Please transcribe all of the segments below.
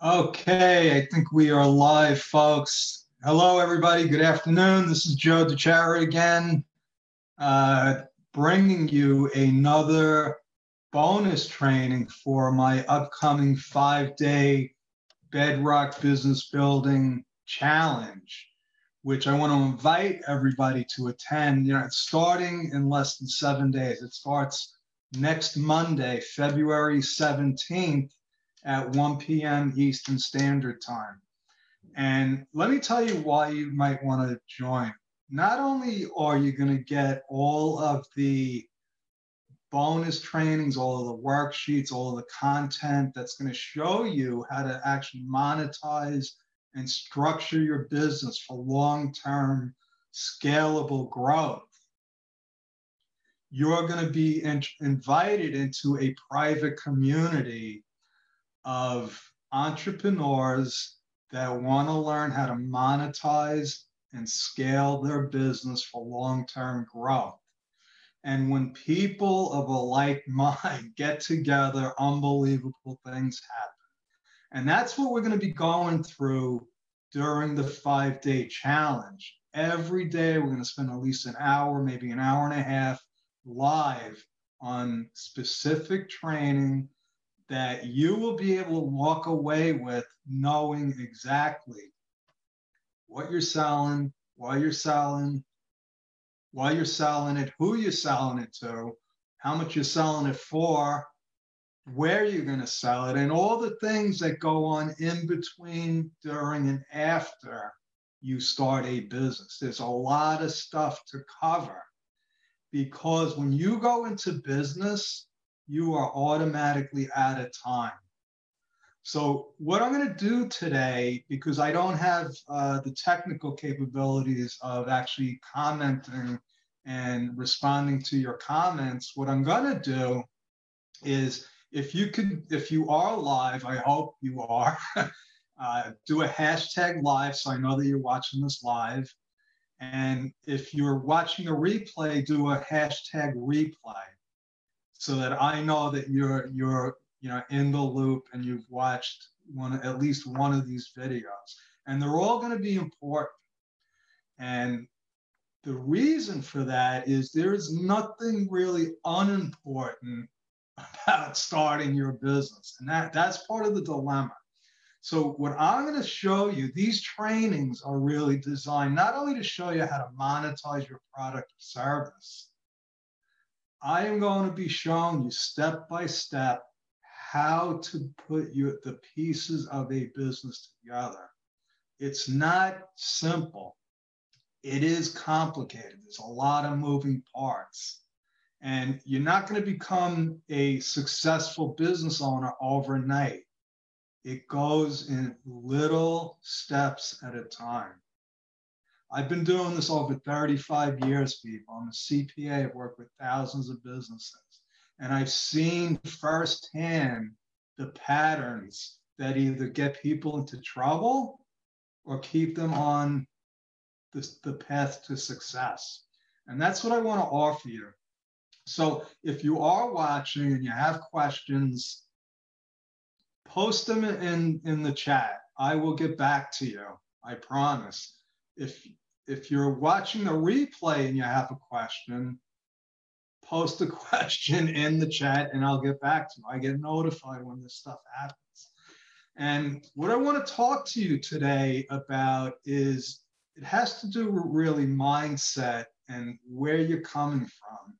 Okay, I think we are live, folks. Hello, everybody. Good afternoon. This is Joe DeChara again, uh, bringing you another bonus training for my upcoming five day Bedrock Business Building Challenge, which I want to invite everybody to attend. You know, it's starting in less than seven days. It starts next Monday, February 17th at 1 p.m. Eastern Standard Time. And let me tell you why you might want to join. Not only are you going to get all of the bonus trainings, all of the worksheets, all of the content that's going to show you how to actually monetize and structure your business for long term scalable growth. You're going to be in- invited into a private community of entrepreneurs that want to learn how to monetize and scale their business for long term growth. And when people of a like mind get together, unbelievable things happen. And that's what we're going to be going through during the five day challenge. Every day, we're going to spend at least an hour, maybe an hour and a half live on specific training that you will be able to walk away with knowing exactly what you're selling, why you're selling, why you're selling it, who you're selling it to, how much you're selling it for, where you're going to sell it, and all the things that go on in between, during, and after you start a business. There's a lot of stuff to cover because when you go into business, you are automatically out of time. So what I'm going to do today, because I don't have uh, the technical capabilities of actually commenting and responding to your comments, what I'm going to do is if you could, if you are live, I hope you are, uh, do a hashtag live so I know that you're watching this live. And if you're watching a replay, do a hashtag replay so that I know that you're you're you know in the loop and you've watched one at least one of these videos. And they're all going to be important. And the reason for that is there's nothing really unimportant about starting your business. And that that's part of the dilemma. So what i'm going to show you these trainings are really designed not only to show you how to monetize your product or service I am going to be showing you step by step how to put your, the pieces of a business together. It's not simple. It is complicated. There's a lot of moving parts. And you're not going to become a successful business owner overnight. It goes in little steps at a time. I've been doing this over 35 years, people. I'm a CPA. I've worked with thousands of businesses. And I've seen firsthand the patterns that either get people into trouble or keep them on the, the path to success. And that's what I want to offer you. So if you are watching and you have questions, post them in, in the chat. I will get back to you. I promise if if you're watching the replay and you have a question, post a question in the chat and I'll get back to you. I get notified when this stuff happens. And what I want to talk to you today about is it has to do with really mindset and where you're coming from.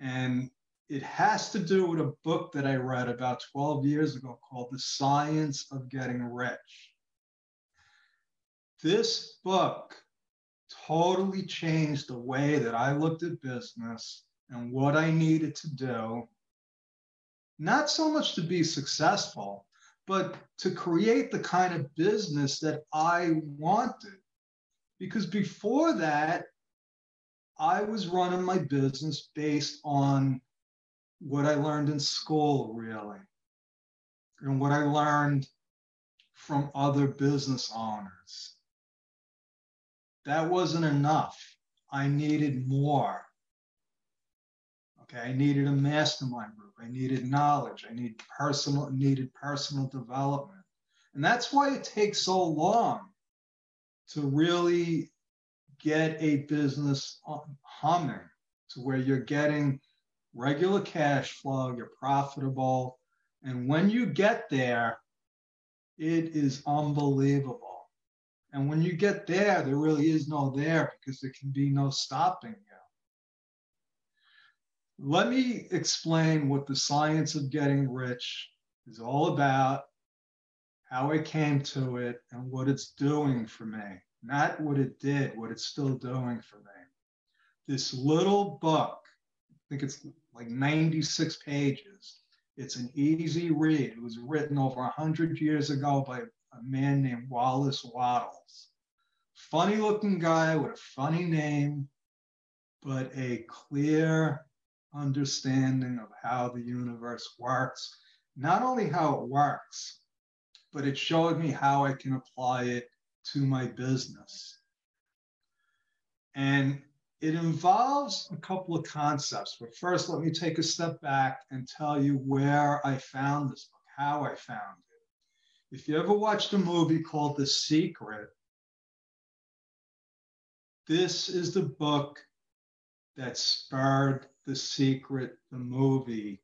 And it has to do with a book that I read about 12 years ago called The Science of Getting Rich. This book totally changed the way that I looked at business and what I needed to do. Not so much to be successful, but to create the kind of business that I wanted. Because before that, I was running my business based on what I learned in school, really, and what I learned from other business owners that wasn't enough. I needed more. Okay, I needed a mastermind group. I needed knowledge. I needed personal needed personal development. And that's why it takes so long to really get a business humming to where you're getting regular cash flow, you're profitable. And when you get there, it is unbelievable. And when you get there, there really is no there because there can be no stopping you. Let me explain what the science of getting rich is all about, how I came to it, and what it's doing for me. Not what it did, what it's still doing for me. This little book, I think it's like 96 pages. It's an easy read. It was written over 100 years ago by a man named Wallace Wattles. Funny looking guy with a funny name, but a clear understanding of how the universe works. Not only how it works, but it showed me how I can apply it to my business. And it involves a couple of concepts. But first, let me take a step back and tell you where I found this book, how I found it. If you ever watched a movie called The Secret, this is the book that spurred The Secret, the movie,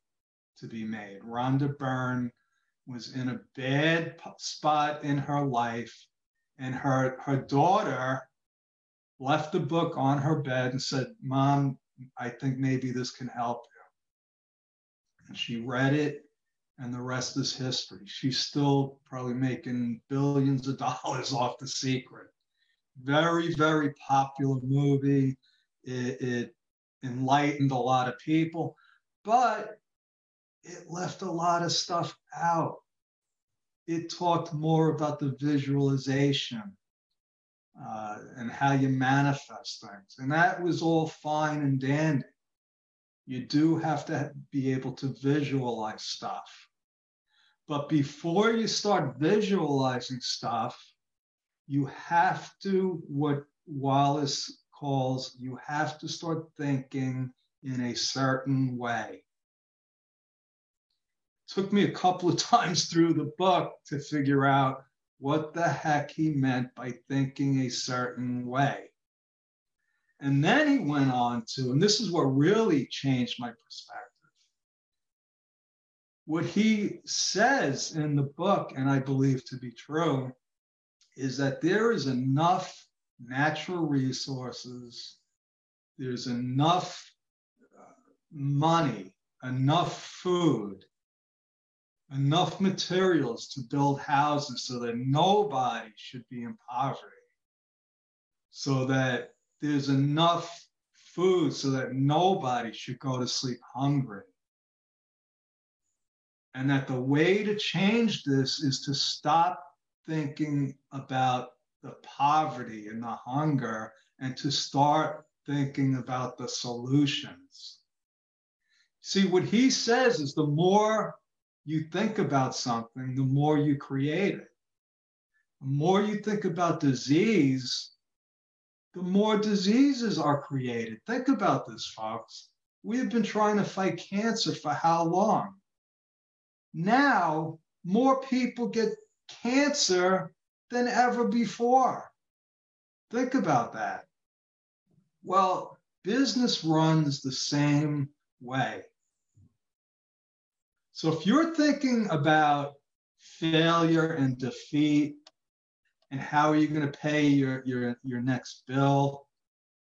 to be made. Rhonda Byrne was in a bad spot in her life, and her, her daughter left the book on her bed and said, Mom, I think maybe this can help you. And she read it, and the rest is history. She's still probably making billions of dollars off The Secret. Very, very popular movie. It, it enlightened a lot of people, but it left a lot of stuff out. It talked more about the visualization uh, and how you manifest things. And that was all fine and dandy. You do have to be able to visualize stuff. But before you start visualizing stuff, you have to, what Wallace calls, you have to start thinking in a certain way. Took me a couple of times through the book to figure out what the heck he meant by thinking a certain way. And then he went on to, and this is what really changed my perspective. What he says in the book, and I believe to be true, is that there is enough natural resources, there's enough uh, money, enough food, enough materials to build houses so that nobody should be in poverty, so that there's enough food so that nobody should go to sleep hungry. And that the way to change this is to stop thinking about the poverty and the hunger and to start thinking about the solutions. See, what he says is the more you think about something, the more you create it. The more you think about disease, the more diseases are created. Think about this, folks. We have been trying to fight cancer for how long? Now, more people get cancer than ever before. Think about that. Well, business runs the same way. So if you're thinking about failure and defeat and how are you going to pay your, your, your next bill,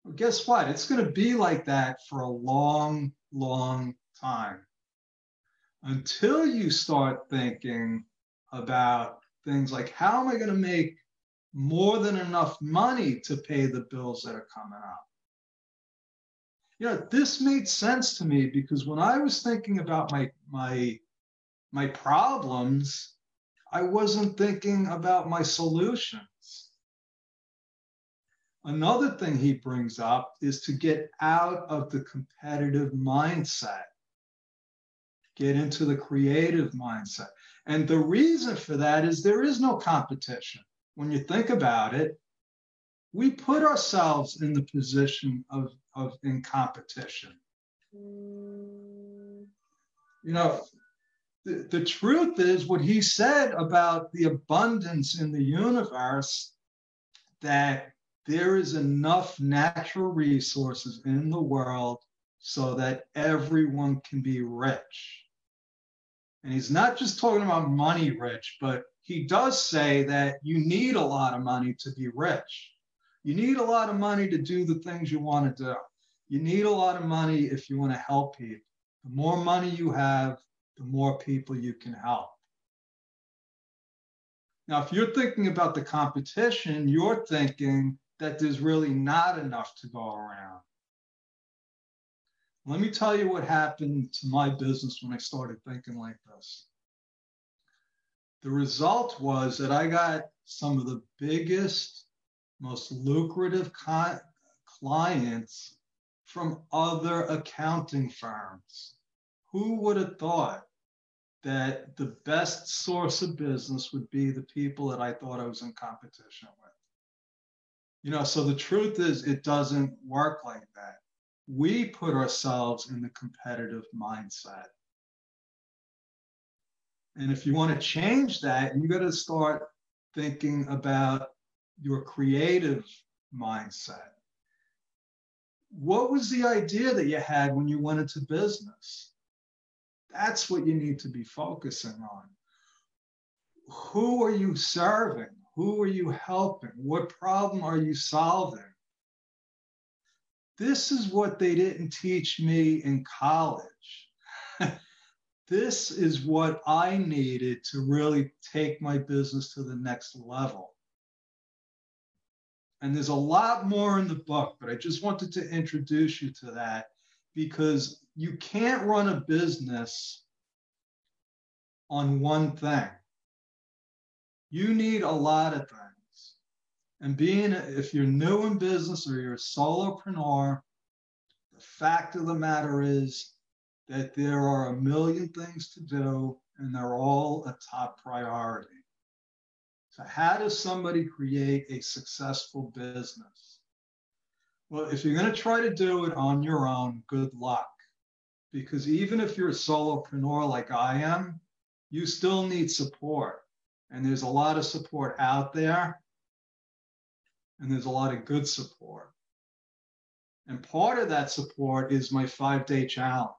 well, guess what? It's going to be like that for a long, long time until you start thinking about things like how am I going to make more than enough money to pay the bills that are coming up? you know, this made sense to me because when I was thinking about my my my problems, I wasn't thinking about my solutions. Another thing he brings up is to get out of the competitive mindset, get into the creative mindset. And the reason for that is there is no competition. When you think about it, we put ourselves in the position of, of in competition. You know, the, the truth is what he said about the abundance in the universe that there is enough natural resources in the world so that everyone can be rich. And he's not just talking about money rich, but he does say that you need a lot of money to be rich. You need a lot of money to do the things you want to do. You need a lot of money if you want to help people. The more money you have, the more people you can help. Now, if you're thinking about the competition, you're thinking that there's really not enough to go around. Let me tell you what happened to my business when I started thinking like this. The result was that I got some of the biggest, most lucrative clients from other accounting firms. Who would have thought that the best source of business would be the people that I thought I was in competition with? You know, so the truth is, it doesn't work like that. We put ourselves in the competitive mindset. And if you want to change that, you got to start thinking about your creative mindset. What was the idea that you had when you went into business? That's what you need to be focusing on. Who are you serving? Who are you helping? What problem are you solving? This is what they didn't teach me in college. this is what I needed to really take my business to the next level. And there's a lot more in the book, but I just wanted to introduce you to that because you can't run a business on one thing. You need a lot of things. And being, if you're new in business or you're a solopreneur, the fact of the matter is that there are a million things to do and they're all a top priority. So, how does somebody create a successful business? Well, if you're going to try to do it on your own, good luck. Because even if you're a solopreneur like I am, you still need support. And there's a lot of support out there, and there's a lot of good support. And part of that support is my five day challenge.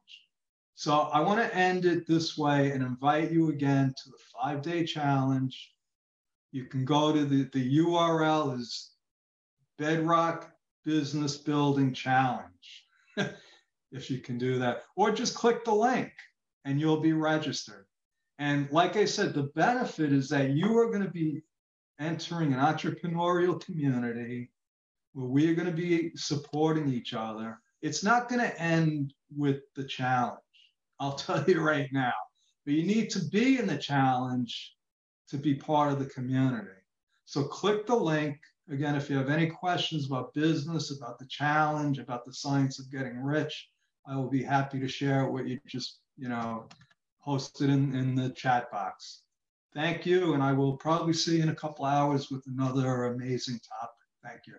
So I want to end it this way and invite you again to the five day challenge. You can go to the, the URL is Bedrock Business Building Challenge, if you can do that, or just click the link and you'll be registered. And like I said, the benefit is that you are going to be entering an entrepreneurial community where we are going to be supporting each other. It's not going to end with the challenge. I'll tell you right now. But you need to be in the challenge to be part of the community. So click the link. Again, if you have any questions about business, about the challenge, about the science of getting rich, I will be happy to share what you just, you know, posted in, in the chat box. Thank you, and I will probably see you in a couple hours with another amazing topic. Thank you.